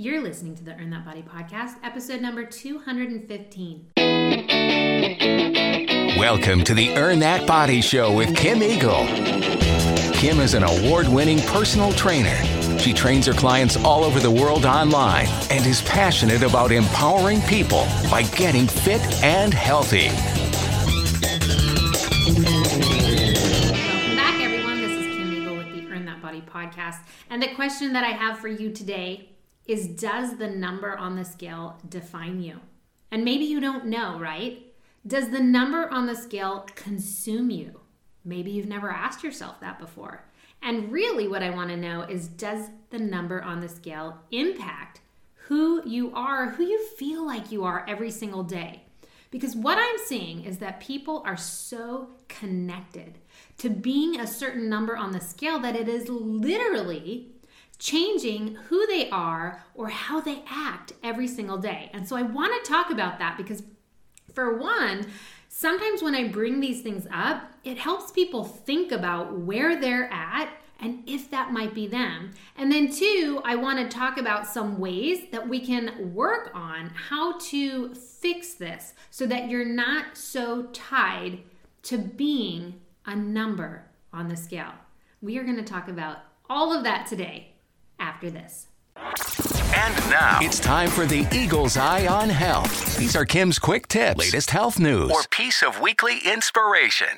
You're listening to the Earn That Body podcast, episode number 215. Welcome to the Earn That Body Show with Kim Eagle. Kim is an award winning personal trainer. She trains her clients all over the world online and is passionate about empowering people by getting fit and healthy. Welcome back, everyone. This is Kim Eagle with the Earn That Body podcast. And the question that I have for you today is Does the number on the scale define you? And maybe you don't know, right? Does the number on the scale consume you? Maybe you've never asked yourself that before. And really, what I want to know is Does the number on the scale impact who you are, who you feel like you are every single day? Because what I'm seeing is that people are so connected to being a certain number on the scale that it is literally changing who they are or how they act every single day. And so I want to talk about that because, for one, sometimes when I bring these things up, it helps people think about where they're at and if that might be them. And then, two, I want to talk about some ways that we can work on how to fix this so that you're not so tied to being a number on the scale. We are going to talk about all of that today after this. And now it's time for the Eagle's Eye on Health. These are Kim's quick tips, latest health news, or piece of weekly inspiration.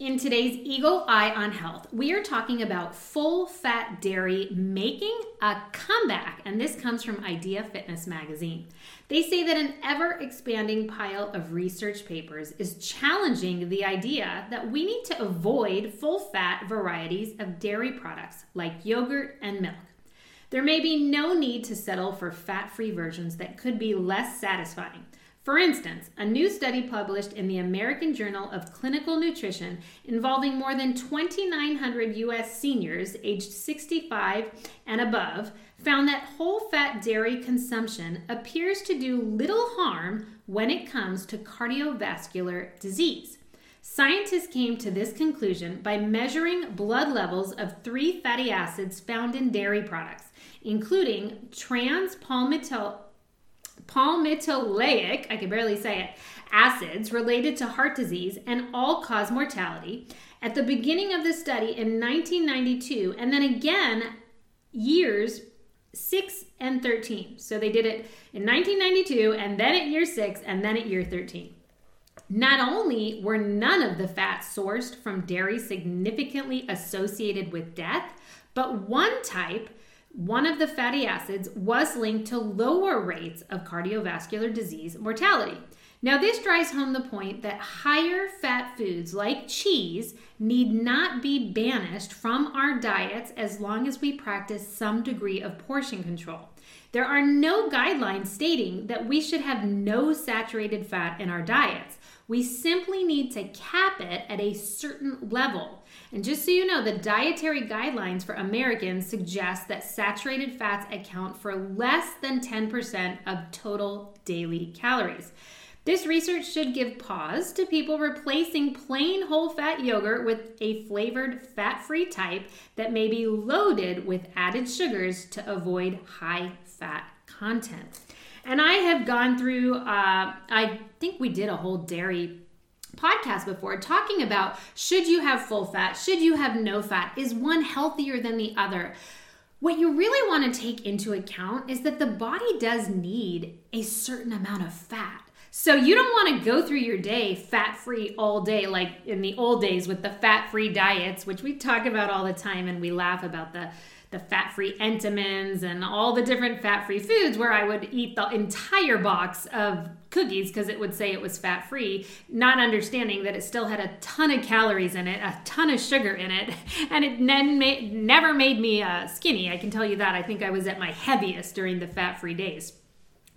In today's Eagle Eye on Health, we are talking about full fat dairy making a comeback, and this comes from Idea Fitness magazine. They say that an ever expanding pile of research papers is challenging the idea that we need to avoid full fat varieties of dairy products like yogurt and milk. There may be no need to settle for fat free versions that could be less satisfying. For instance, a new study published in the American Journal of Clinical Nutrition involving more than 2,900 U.S. seniors aged 65 and above found that whole fat dairy consumption appears to do little harm when it comes to cardiovascular disease. Scientists came to this conclusion by measuring blood levels of three fatty acids found in dairy products including trans palmitoleic, I can barely say it, acids related to heart disease and all cause mortality at the beginning of the study in 1992 and then again years 6 and 13. So they did it in 1992 and then at year 6 and then at year 13. Not only were none of the fats sourced from dairy significantly associated with death, but one type one of the fatty acids was linked to lower rates of cardiovascular disease mortality. Now, this drives home the point that higher fat foods like cheese need not be banished from our diets as long as we practice some degree of portion control. There are no guidelines stating that we should have no saturated fat in our diets. We simply need to cap it at a certain level. And just so you know, the dietary guidelines for Americans suggest that saturated fats account for less than 10% of total daily calories. This research should give pause to people replacing plain whole fat yogurt with a flavored fat free type that may be loaded with added sugars to avoid high fat content. And I have gone through, uh, I think we did a whole dairy podcast before talking about should you have full fat, should you have no fat, is one healthier than the other? What you really want to take into account is that the body does need a certain amount of fat. So you don't want to go through your day fat free all day, like in the old days with the fat free diets, which we talk about all the time and we laugh about the the fat free Entenmann's and all the different fat free foods where I would eat the entire box of cookies because it would say it was fat free, not understanding that it still had a ton of calories in it, a ton of sugar in it, and it made, never made me uh, skinny. I can tell you that. I think I was at my heaviest during the fat free days.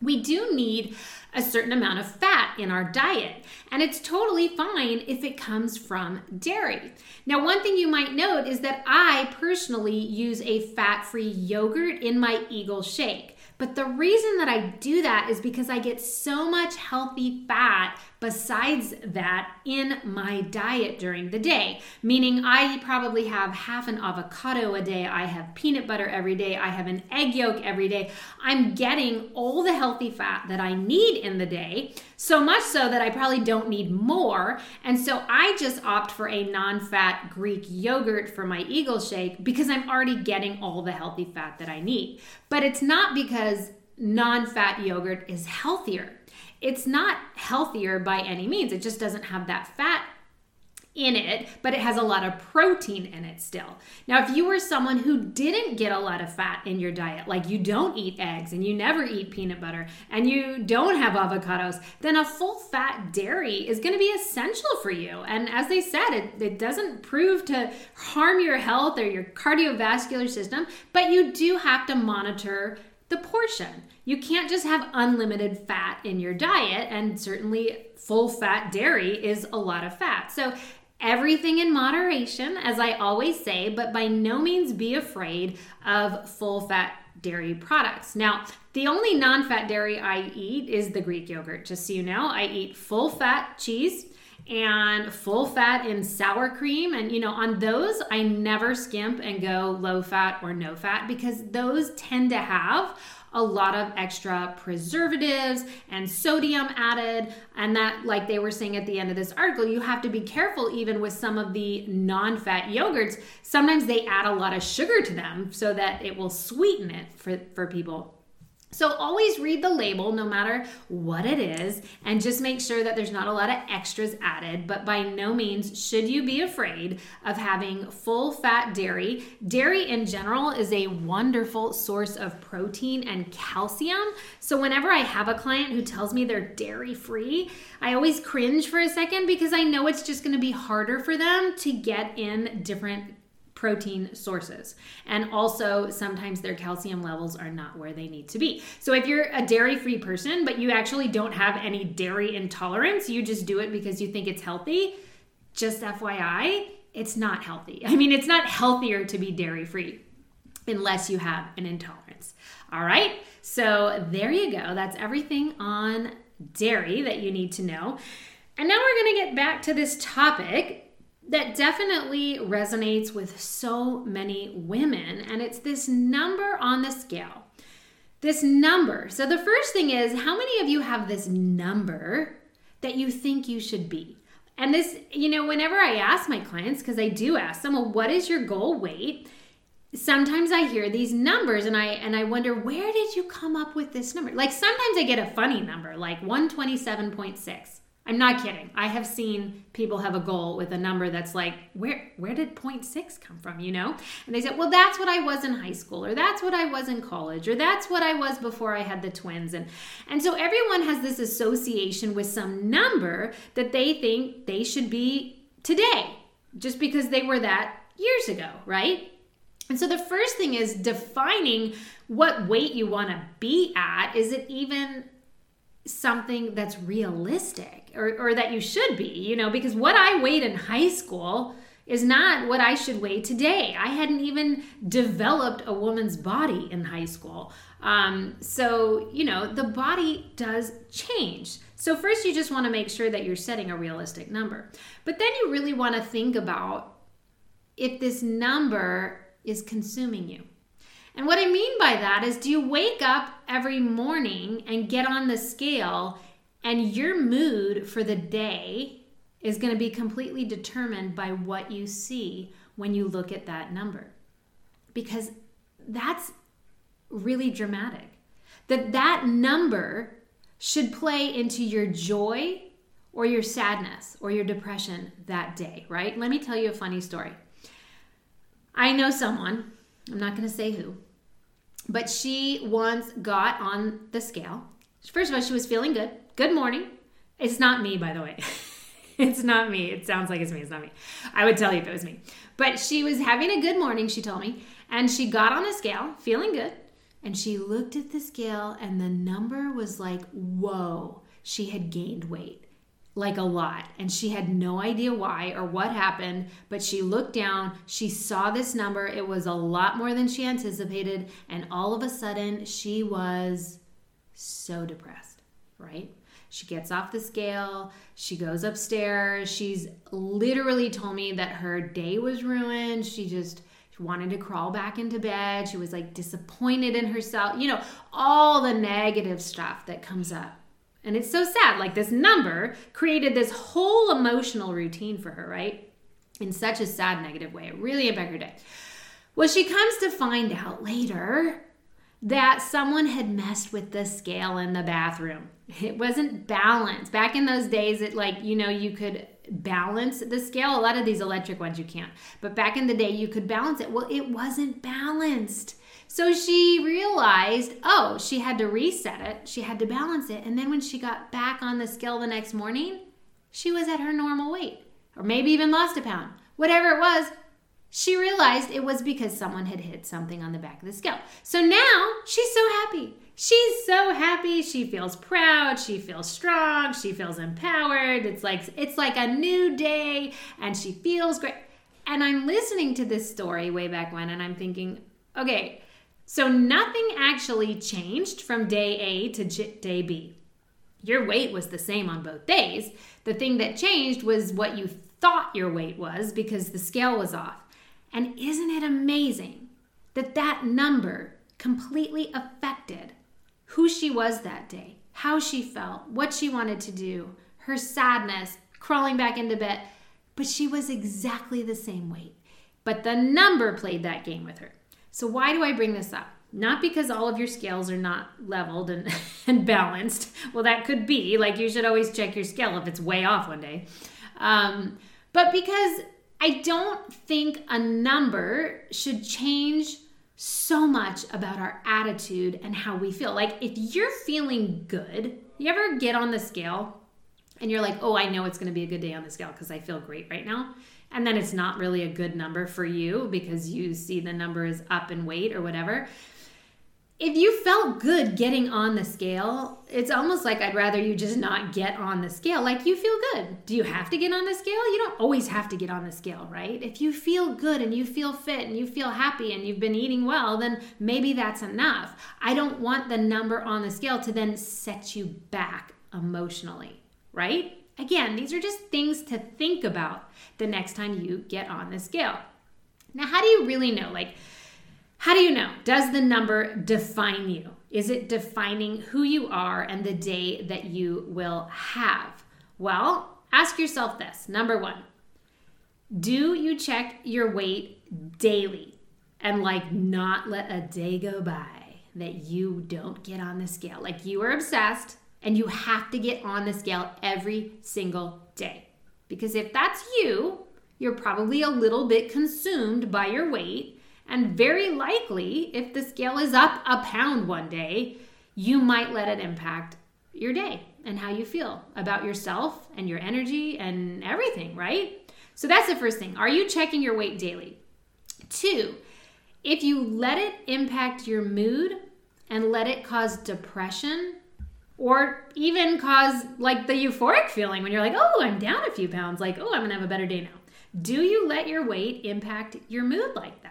We do need a certain amount of fat in our diet, and it's totally fine if it comes from dairy. Now, one thing you might note is that I personally use a fat free yogurt in my Eagle Shake. But the reason that I do that is because I get so much healthy fat besides that in my diet during the day. Meaning, I probably have half an avocado a day, I have peanut butter every day, I have an egg yolk every day. I'm getting all the healthy fat that I need in the day, so much so that I probably don't need more. And so I just opt for a non fat Greek yogurt for my Eagle Shake because I'm already getting all the healthy fat that I need. But it's not because non fat yogurt is healthier. It's not healthier by any means. It just doesn't have that fat in it, but it has a lot of protein in it still. Now, if you were someone who didn't get a lot of fat in your diet, like you don't eat eggs and you never eat peanut butter and you don't have avocados, then a full fat dairy is going to be essential for you. And as they said, it, it doesn't prove to harm your health or your cardiovascular system, but you do have to monitor the portion. You can't just have unlimited fat in your diet, and certainly full fat dairy is a lot of fat. So, everything in moderation, as I always say, but by no means be afraid of full fat dairy products. Now, the only non fat dairy I eat is the Greek yogurt, just so you know. I eat full fat cheese and full fat in sour cream. And, you know, on those, I never skimp and go low fat or no fat because those tend to have a lot of extra preservatives and sodium added. And that, like they were saying at the end of this article, you have to be careful even with some of the non fat yogurts. Sometimes they add a lot of sugar to them so that it will sweeten it for, for people. So always read the label no matter what it is and just make sure that there's not a lot of extras added, but by no means should you be afraid of having full fat dairy. Dairy in general is a wonderful source of protein and calcium. So whenever I have a client who tells me they're dairy free, I always cringe for a second because I know it's just to be harder for them to get in different protein sources. And also, sometimes their calcium levels are not where they need to be. So, if you're a dairy free person, but you actually don't have any dairy intolerance, you just do it because you think it's healthy, just FYI, it's not healthy. I mean, it's not healthier to be dairy free unless you have an intolerance. All right, so there you go. That's everything on dairy that you need to know. And now we're going to get back to this topic that definitely resonates with so many women, and it's this number on the scale. This number. So, the first thing is how many of you have this number that you think you should be? And this, you know, whenever I ask my clients, because I do ask them, well, what is your goal weight? Sometimes I hear these numbers and I and I wonder where did you come up with this number? Like sometimes I get a funny number, like 127.6. I'm not kidding. I have seen people have a goal with a number that's like, where where did 0.6 come from, you know? And they said, "Well, that's what I was in high school or that's what I was in college or that's what I was before I had the twins." And and so everyone has this association with some number that they think they should be today just because they were that years ago, right? And so the first thing is defining what weight you want to be at. Is it even something that's realistic? Or, or that you should be, you know, because what I weighed in high school is not what I should weigh today. I hadn't even developed a woman's body in high school. Um, so, you know, the body does change. So, first, you just want to make sure that you're setting a realistic number. But then you really want to think about if this number is consuming you. And what I mean by that is do you wake up every morning and get on the scale and your mood for the day is going to be completely determined by what you see when you look at that number. Because that's really dramatic. That that number should play into your joy or your sadness or your depression that day, right? Let me tell you a funny story. I know someone, I'm not going to say who, but she once got on the scale. First of all, she was feeling good good morning. It's not me, by the way. it's not me. It sounds like it's me. It's not me. I would tell you if it was me. But she was having a good morning, she told me, and she got on the scale, feeling good, and she looked at the scale, and the number was like, whoa, she had gained weight. Like a lot. And she had no idea why or what happened, but she looked down, she saw this number. It was a lot more than she anticipated. And all of a sudden, she was so depressed, right? She gets off the scale, she goes upstairs. She's literally told me that her day was ruined. She just wanted to crawl back into bed. She was like disappointed in herself. You know, all the negative stuff that comes up. And it's so sad. Like this number created this whole emotional routine for her, right? In such a sad, negative way. It really impacted her day. Well, she comes to find out later that someone had messed with the scale in the bathroom. It wasn't balanced. Back in those days, it like, you know, you could balance the scale. A lot of these electric ones you can't. But back in the day, you could balance it. Well, it wasn't balanced. So she realized, oh, she had to reset it, she had to balance it. And then when she got back on the scale the next morning, she was at her normal weight, or maybe even lost a pound. Whatever it was, she realized it was because someone had hit something on the back of the scale. So now she's so happy. She's so happy. She feels proud. She feels strong. She feels empowered. It's like it's like a new day and she feels great. And I'm listening to this story way back when and I'm thinking, okay, so nothing actually changed from day A to day B. Your weight was the same on both days. The thing that changed was what you thought your weight was because the scale was off. And isn't it amazing that that number completely affected who she was that day, how she felt, what she wanted to do, her sadness, crawling back into bed? But she was exactly the same weight. But the number played that game with her. So, why do I bring this up? Not because all of your scales are not leveled and, and balanced. Well, that could be. Like, you should always check your scale if it's way off one day. Um, but because I don't think a number should change so much about our attitude and how we feel. Like, if you're feeling good, you ever get on the scale and you're like, oh, I know it's to be a good day on the scale because I feel great right now and then it's not really a good number for you because you see the number is up in weight or whatever. If you felt good getting on the scale, it's almost like I'd rather you just not get on the scale. Like you feel good. Do you have to get on the scale? You don't always have to get on the scale, right? If you feel good and you feel fit and you feel happy and you've been eating well, then maybe that's enough. I don't want the number on the scale to then set you back emotionally, right? Again, these are just things to think about the next time you get on the scale. Now, how do you really know? Like, how do you know? Does the number define you? Is it defining who you are and the day that you will have? Well, ask yourself this number one, do you check your weight daily and like not let a day go by that you don't get on the scale? Like you are obsessed and you have to get on the scale every single day. Because if that's you, you're probably a little bit consumed by your weight. And very likely, if the scale is up a pound one day, you might let it impact your day and how you feel about yourself and your energy and everything, right? So that's the first thing. Are you checking your weight daily? Two, if you let it impact your mood and let it cause depression, or even cause like the euphoric feeling when you're like, oh, I'm down a few pounds, like, oh, I'm gonna have a better day now. Do you let your weight impact your mood like?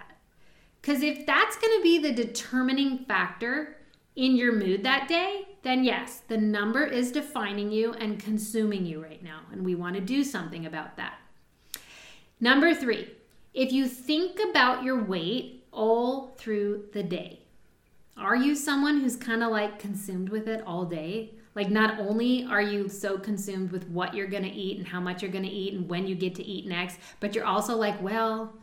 Because if that's gonna be the determining factor in your mood that day, then yes, the number is defining you and consuming you right now. And we wanna do something about that. Number three, if you think about your weight all through the day, are you someone who's kind of like consumed with it all day? Like, not only are you so consumed with what you're going to eat and how much you're going to eat and when you get to eat next, but you're also like, well,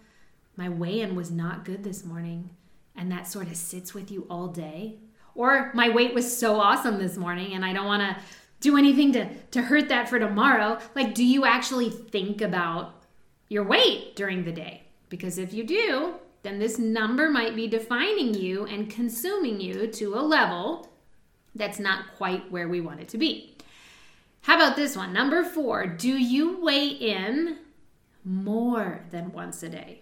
my weigh in was not good this morning. And that sort of sits with you all day. Or my weight was so awesome this morning and I don't want to do anything to, to hurt that for tomorrow. Like, do you actually think about your weight during the day? Because if you do, then this number might be defining you and consuming you to a level that's not quite where we want it to be. How about this one? Number four, do you weigh in more than once a day?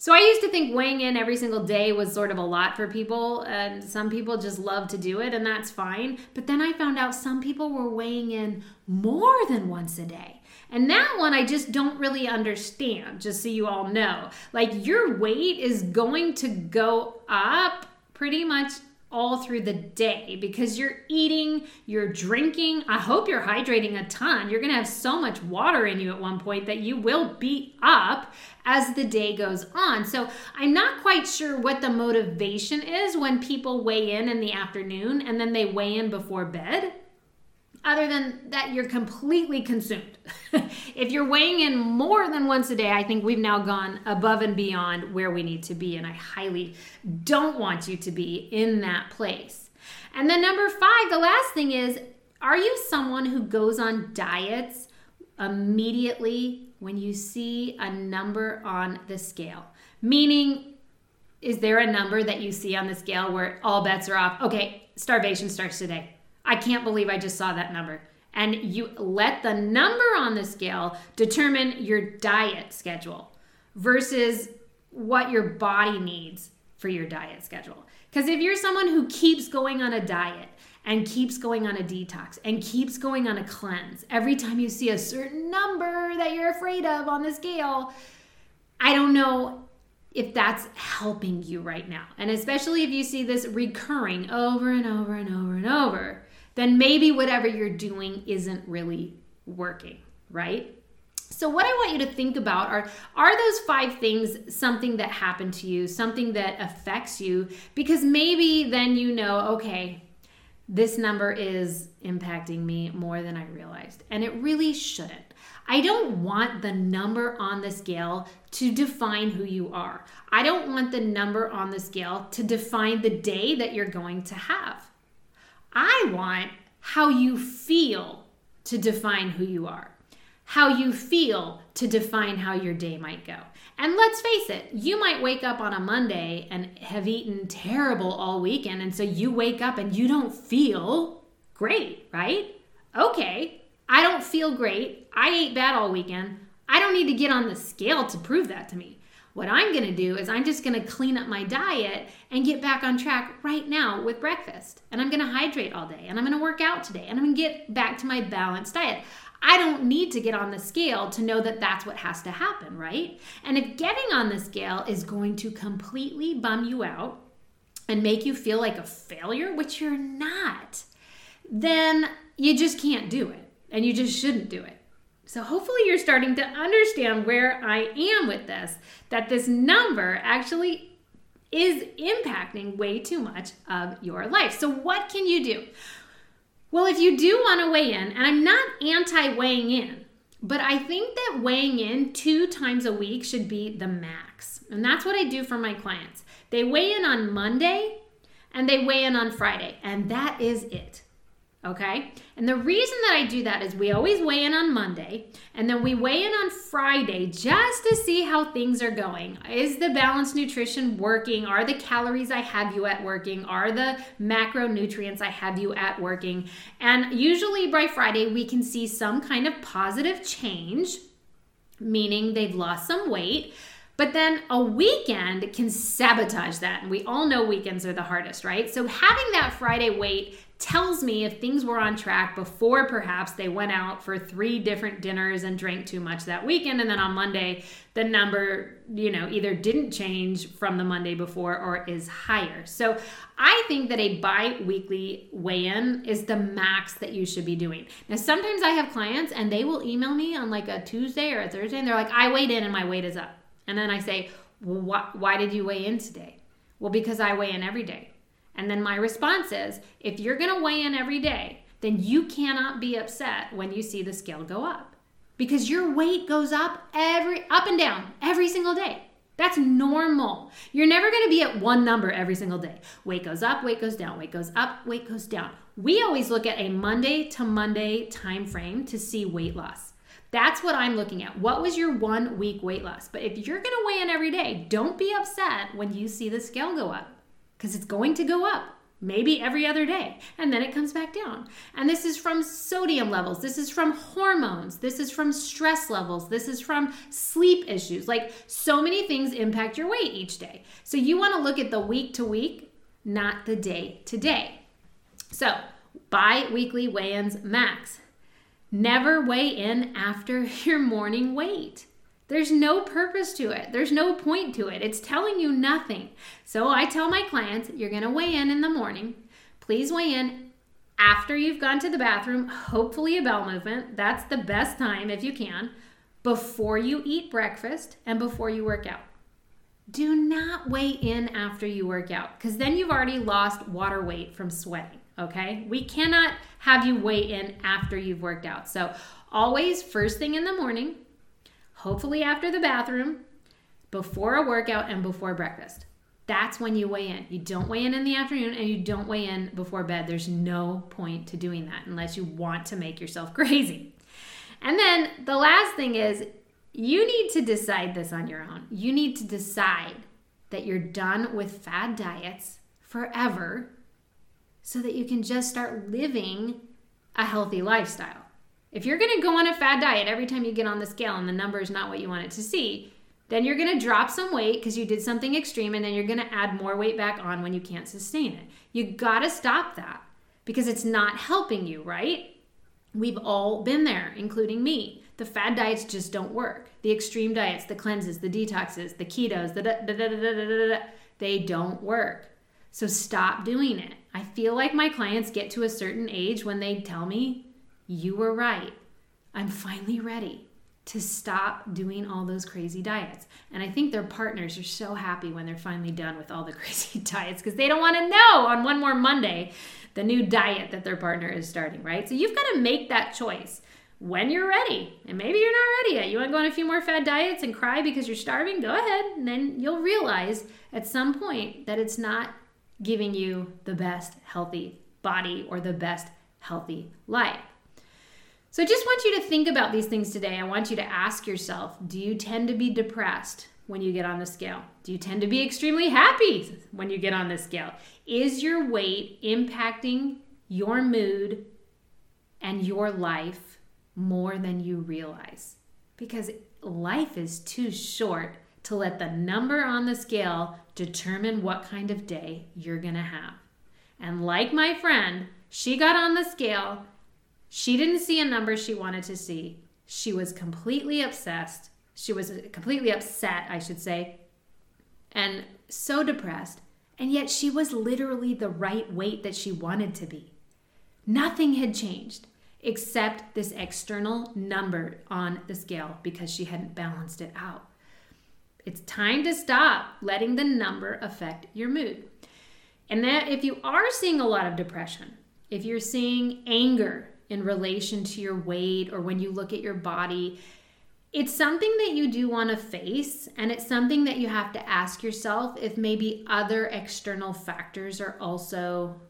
So I used to think weighing in every single day was sort of a lot for people, and some people just love to do it, and that's fine. But then I found out some people were weighing in more than once a day. And that one I just don't really understand, just so you all know. Like your weight is going to go up pretty much all through the day because you're eating, you're drinking. I hope you're hydrating a ton. You're going to have so much water in you at one point that you will beat up as the day goes on. So I'm not quite sure what the motivation is when people weigh in in the afternoon and then they weigh in before bed other than that you're completely consumed. if you're weighing in more than once a day, I think we've now gone above and beyond where we need to be. And I highly don't want you to be in that place. And then, number five, the last thing is are you someone who goes on diets immediately when you see a number on the scale? Meaning, is there a number that you see on the scale where all bets are off? Okay, starvation starts today I can't believe I just saw that number. And you let the number on the scale determine your diet schedule versus what your body needs for your diet schedule. Because if you're someone who keeps going on a diet and keeps going on a detox and keeps going on a cleanse, every time you see a certain number that you're afraid of on the scale, I don't know if that's helping you right now. And especially if you see this recurring over and over and over and over then maybe whatever you're doing isn't really working, right? So what I want you to think about are are those five things something that happened to you, something that affects you because maybe then you know, okay, this number is impacting me more than I realized and it really shouldn't. I don't want the number on the scale to define who you are. I don't want the number on the scale to define the day that you're going to have. I want how you feel to define who you are, how you feel to define how your day might go. And let's face it, you might wake up on a Monday and have eaten terrible all weekend. And so you wake up and you don't feel great, right? Okay, I don't feel great. I ate bad all weekend. I don't need to get on the scale to prove that to me. What I'm going to do is I'm just going to clean up my diet and get back on track right now with breakfast. And I'm going to hydrate all day and I'm going to work out today and I'm going to get back to my balanced diet. I don't need to get on the scale to know that that's what has to happen, right? And if getting on the scale is going to completely bum you out and make you feel like a failure, which you're not, then you just can't do it and you just shouldn't do it. So hopefully you're starting to understand where I am with this, that this number actually is impacting way too much of your life. So what can you do? Well, if you do want to weigh in, and I'm not anti weighing in, but I think that weighing in two times a week should be the max. And that's what I do for my clients. They weigh in on Monday and they weigh in on Friday, and that is it. Okay. And the reason that I do that is we always weigh in on Monday and then we weigh in on Friday just to see how things are going. Is the balanced nutrition working? Are the calories I have you at working? Are the macronutrients I have you at working? And usually by Friday, we can see some kind of positive change, meaning they've lost some weight. But then a weekend can sabotage that. And we all know weekends are the hardest, right? So having that Friday weight tells me if things were on track before perhaps they went out for three different dinners and drank too much that weekend and then on Monday the number you know either didn't change from the Monday before or is higher. So I think that a bi-weekly weigh-in is the max that you should be doing. Now sometimes I have clients and they will email me on like a Tuesday or a Thursday and they're like I weighed in and my weight is up. And then I say, well, wh- why did you weigh in today? Well, because I weigh in every day. And then my response is if you're going to weigh in every day, then you cannot be upset when you see the scale go up because your weight goes up every up and down every single day. That's normal. You're never going to be at one number every single day. Weight goes up, weight goes down, weight goes up, weight goes down. We always look at a Monday to Monday time frame to see weight loss. That's what I'm looking at. What was your one week weight loss? But if you're going to weigh in every day, don't be upset when you see the scale go up because it's going to go up maybe every other day, and then it comes back down. And this is from sodium levels, this is from hormones, this is from stress levels, this is from sleep issues. Like so many things impact your weight each day. So you want to look at the week to week, not the day to day. So, bi weekly weigh ins max. Never weigh in after your morning weight. There's no purpose to it. There's no point to it. It's telling you nothing. So I tell my clients, you're going to weigh in in the morning. Please weigh in after you've gone to the bathroom, hopefully a bowel movement. That's the best time if you can, before you eat breakfast and before you work out. Do not weigh in after you work out because then you've already lost water weight from sweating. Okay. We cannot have you weigh in after you've worked out. So, always first thing in the morning, hopefully after the bathroom, before a workout, and before breakfast. That's when you weigh in. You don't weigh in in the afternoon and you don't weigh in before bed. There's no point to doing that unless you want to make yourself crazy. And then the last thing is you need to decide this on your own. You need to decide that you're done with fad diets forever so that you can just start living a healthy lifestyle. If you're going to go on a fad diet every time you get on the scale and the number is not what you want it to see, then you're going to drop some weight because you did something extreme and then you're going to add more weight back on when you can't sustain it. You got to stop that because it's not helping you, right? We've all been there, including me. The fad diets just don't work. The extreme diets, the cleanses, the detoxes, the ketos, the da, da, da, they don't work. So stop doing it. I feel like my clients get to a certain age when they tell me, You were right. I'm finally ready to stop doing all those crazy diets. And I think their partners are so happy when they're finally done with all the crazy diets because they don't want to know on one more Monday the new diet that their partner is starting, right? So you've got to make that choice when you're ready. And maybe you're not ready yet. You want to go on a few more fad diets and cry because you're starving? Go ahead. And then you'll realize at some point that it's not giving you the best healthy body or the best healthy life. So I just want you to think about these things today. I want you to ask yourself do you tend to be depressed when you get on the scale? Do you tend to be extremely happy when you get on the scale? Is your weight impacting your mood and your life more than you realize? Because life is too short to let the number on the scale determine what kind of day you're to have. And like my friend, she got on the scale she didn't see a number she wanted to see. She was completely obsessed. She was completely upset, I should say, and so depressed. And yet she was literally the right weight that she wanted to be. Nothing had changed except this external number on the scale because she hadn't balanced it out. It's time to stop letting the number affect your mood. And that if you are seeing a lot of depression, if you're seeing anger, in relation to your weight or when you look at your body. It's something that you do want to face, and it's something that you have to ask yourself if maybe other external factors are also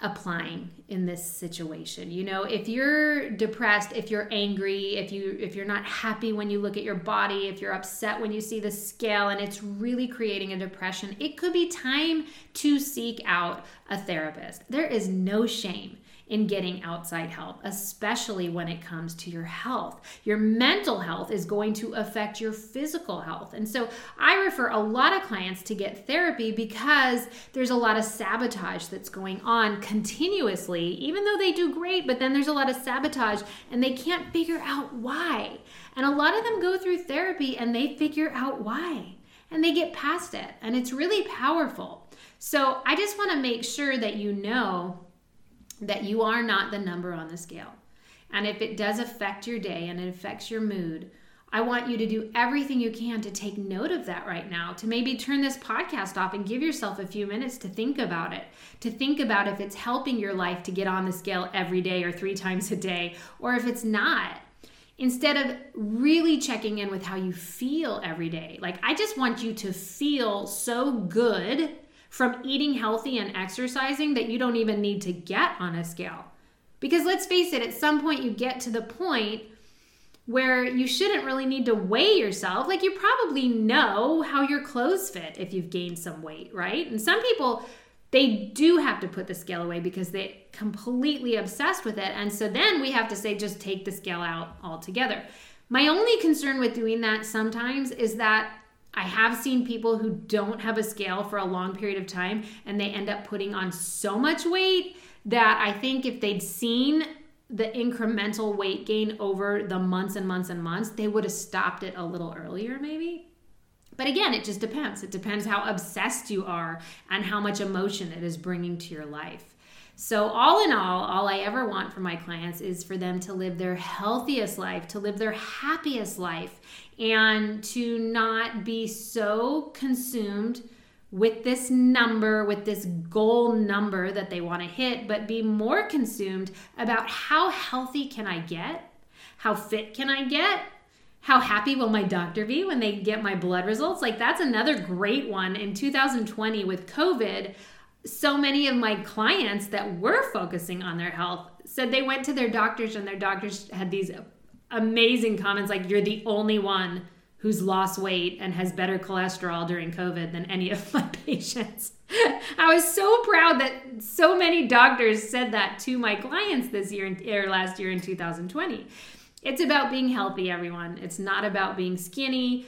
applying in this situation. You know, if you're depressed, if you're angry, if you if you're not happy when you look at your body, if you're upset when you see the scale and it's really creating a depression, it could be time to seek out a therapist. There is no shame in getting outside help, especially when it comes to your health. Your mental health is going to affect your physical health. And so I refer a lot of clients to get therapy because there's a lot of sabotage that's going on continuously, even though they do great, but then there's a lot of sabotage and they can't figure out why. And a lot of them go through therapy and they figure out why and they get past it. And it's really powerful. So I just want to make sure that you know that you are not the number on the scale. And if it does affect your day and it affects your mood, I want you to do everything you can to take note of that right now, to maybe turn this podcast off and give yourself a few minutes to think about it, to think about if it's helping your life to get on the scale every day or three times a day, or if it's not. Instead of really checking in with how you feel every day. Like, I just want you to feel so good from eating healthy and exercising that you don't even need to get on a scale. Because let's face it, at some point you get to the point where you shouldn't really need to weigh yourself. Like you probably know how your clothes fit if you've gained some weight, right? And some people they do have to put the scale away because they're completely obsessed with it. And so then we have to say just take the scale out altogether. My only concern with doing that sometimes is that I have seen people who don't have a scale for a long period of time and they end up putting on so much weight that I think if they'd seen the incremental weight gain over the months and months and months, they would have stopped it a little earlier, maybe. But again, it just depends. It depends how obsessed you are and how much emotion it is bringing to your life. So, all in all, all I ever want for my clients is for them to live their healthiest life, to live their happiest life, and to not be so consumed with this number, with this goal number that they want to hit, but be more consumed about how healthy can I get? How fit can I get? How happy will my doctor be when they get my blood results? Like, that's another great one. In 2020, with COVID, so many of my clients that were focusing on their health said they went to their doctors and their doctors had these amazing comments like, You're the only one who's lost weight and has better cholesterol during COVID than any of my patients. I was so proud that so many doctors said that to my clients this year or er, last year in 2020. It's about being healthy, everyone. It's not about being skinny,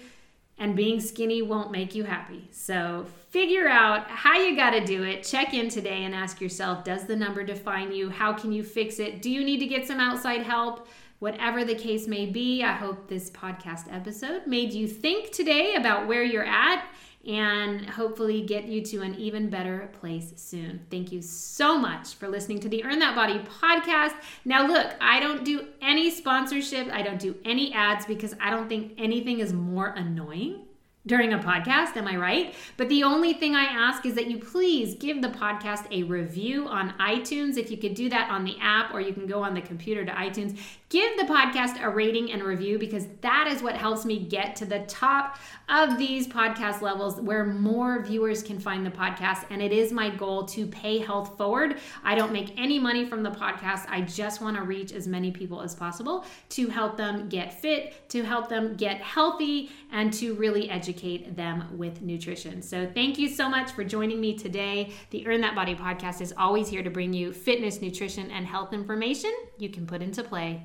and being skinny won't make you happy. So figure out how you got to do it. Check in today and ask yourself Does the number define you? How can you fix it? Do you need to get some outside help? Whatever the case may be, I hope this podcast episode made you think today about where you're at and hopefully get you to an even better place soon. Thank you so much for listening to the Earn That Body podcast. Now, look, I don't do any sponsorship, I don't do any ads because I don't think anything is more annoying during a podcast, am I right? But the only thing I ask is that you please give the podcast a review on iTunes. If you could do that on the app or you can go on the computer to iTunes, give the podcast a rating and review because that is what helps me get to the top of these podcast levels where more viewers can find the podcast. And it is my goal to pay health forward. I don't make any money from the podcast. I just want to reach as many people as possible to help them get fit, to help them get healthy, and to really educate them with nutrition. So thank you so much for joining me today. The Earn That Body podcast is always here to bring you fitness, nutrition, and health information you can put into play